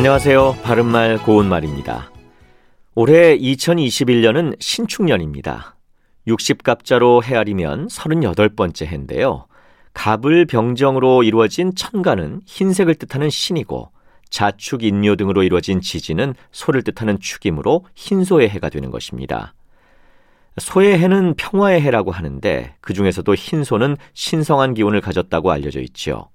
안녕하세요. 바른말 고운말입니다. 올해 2021년은 신축년입니다. 60갑자로 헤아리면 38번째 해인데요. 갑을 병정으로 이루어진 천간은 흰색을 뜻하는 신이고 자축 인묘 등으로 이루어진 지지는 소를 뜻하는 축이므로 흰소의 해가 되는 것입니다. 소의 해는 평화의 해라고 하는데 그 중에서도 흰소는 신성한 기운을 가졌다고 알려져 있지요.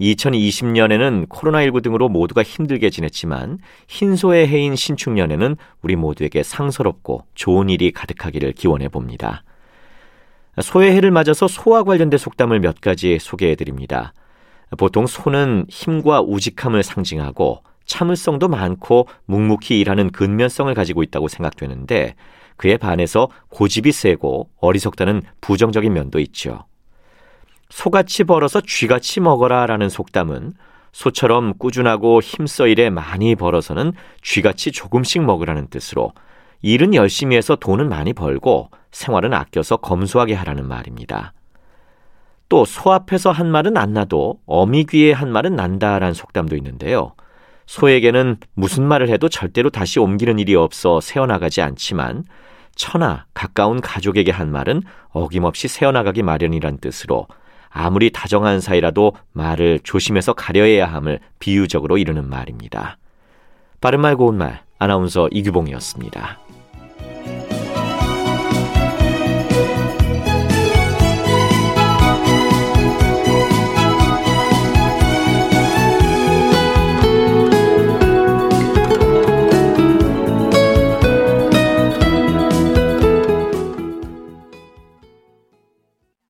2020년에는 코로나19 등으로 모두가 힘들게 지냈지만 흰소의 해인 신축년에는 우리 모두에게 상서롭고 좋은 일이 가득하기를 기원해 봅니다. 소의 해를 맞아서 소와 관련된 속담을 몇 가지 소개해 드립니다. 보통 소는 힘과 우직함을 상징하고 참을성도 많고 묵묵히 일하는 근면성을 가지고 있다고 생각되는데 그에 반해서 고집이 세고 어리석다는 부정적인 면도 있죠. 소같이 벌어서 쥐같이 먹어라 라는 속담은 소처럼 꾸준하고 힘써 일에 많이 벌어서는 쥐같이 조금씩 먹으라는 뜻으로 일은 열심히 해서 돈은 많이 벌고 생활은 아껴서 검소하게 하라는 말입니다. 또 소 앞에서 한 말은 안 나도 어미 귀에 한 말은 난다라는 속담도 있는데요. 소에게는 무슨 말을 해도 절대로 다시 옮기는 일이 없어 새어나가지 않지만 처나 가까운 가족에게 한 말은 어김없이 새어나가기 마련이란 뜻으로 아무리 다정한 사이라도 말을 조심해서 가려야 함을 비유적으로 이루는 말입니다. 빠른말 고운말 아나운서 이규봉이었습니다.